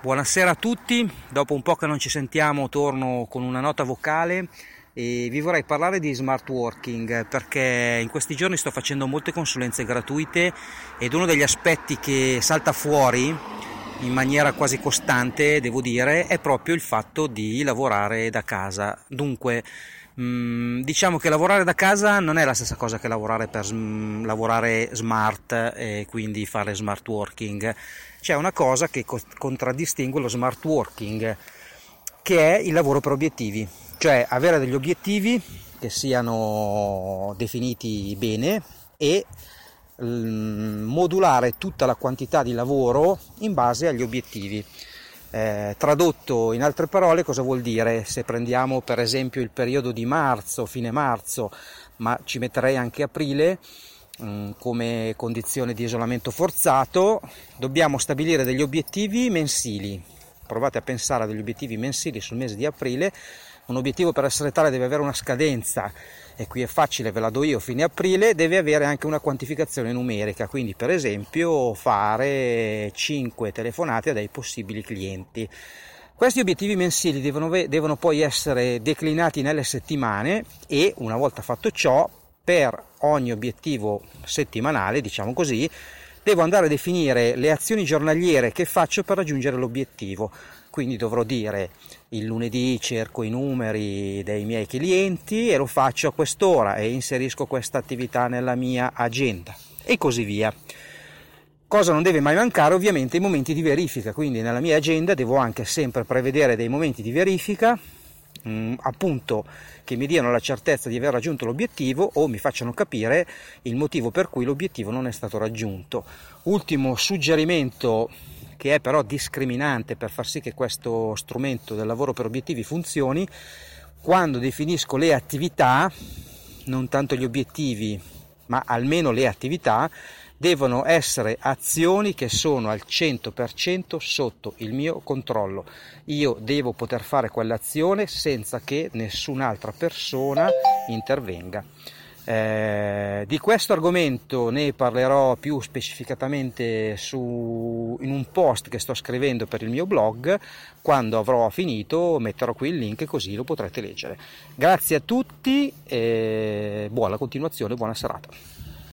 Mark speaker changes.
Speaker 1: Buonasera a tutti, dopo un po' che non ci sentiamo torno con una nota vocale e vi vorrei parlare di smart working perché in questi giorni sto facendo molte consulenze gratuite ed uno degli aspetti che salta fuori in maniera quasi costante, devo dire, è proprio il fatto di lavorare da casa. Dunque, mm, diciamo che lavorare da casa non è la stessa cosa che lavorare per lavorare smart e quindi fare smart working c'è una cosa che contraddistingue lo smart working, che è il lavoro per obiettivi, cioè avere degli obiettivi che siano definiti bene e modulare tutta la quantità di lavoro in base agli obiettivi. Eh, tradotto in altre parole cosa vuol dire? Se prendiamo per esempio il periodo di marzo, fine marzo, ma ci metterei anche aprile, Mm, come condizione di isolamento forzato, dobbiamo stabilire degli obiettivi mensili. Provate a pensare a degli obiettivi mensili sul mese di aprile. Un obiettivo per essere tale deve avere una scadenza e qui è facile, ve la do io, fine aprile, deve avere anche una quantificazione numerica, quindi per esempio fare 5 telefonate a dei possibili clienti. Questi obiettivi mensili devono, devono poi essere declinati nelle settimane e una volta fatto ciò per ogni obiettivo settimanale, diciamo così, devo andare a definire le azioni giornaliere che faccio per raggiungere l'obiettivo. Quindi dovrò dire il lunedì cerco i numeri dei miei clienti e lo faccio a quest'ora e inserisco questa attività nella mia agenda e così via. Cosa non deve mai mancare? Ovviamente i momenti di verifica, quindi nella mia agenda devo anche sempre prevedere dei momenti di verifica mm, appunto che mi diano la certezza di aver raggiunto l'obiettivo o mi facciano capire il motivo per cui l'obiettivo non è stato raggiunto. Ultimo suggerimento che è però discriminante per far sì che questo strumento del lavoro per obiettivi funzioni, quando definisco le attività, non tanto gli obiettivi, ma almeno le attività, devono essere azioni che sono al 100% sotto il mio controllo. Io devo poter fare quell'azione senza che nessun'altra persona intervenga. Eh, di questo argomento ne parlerò più specificatamente su, in un post che sto scrivendo per il mio blog. Quando avrò finito metterò qui il link così lo potrete leggere. Grazie a tutti e buona continuazione, buona serata.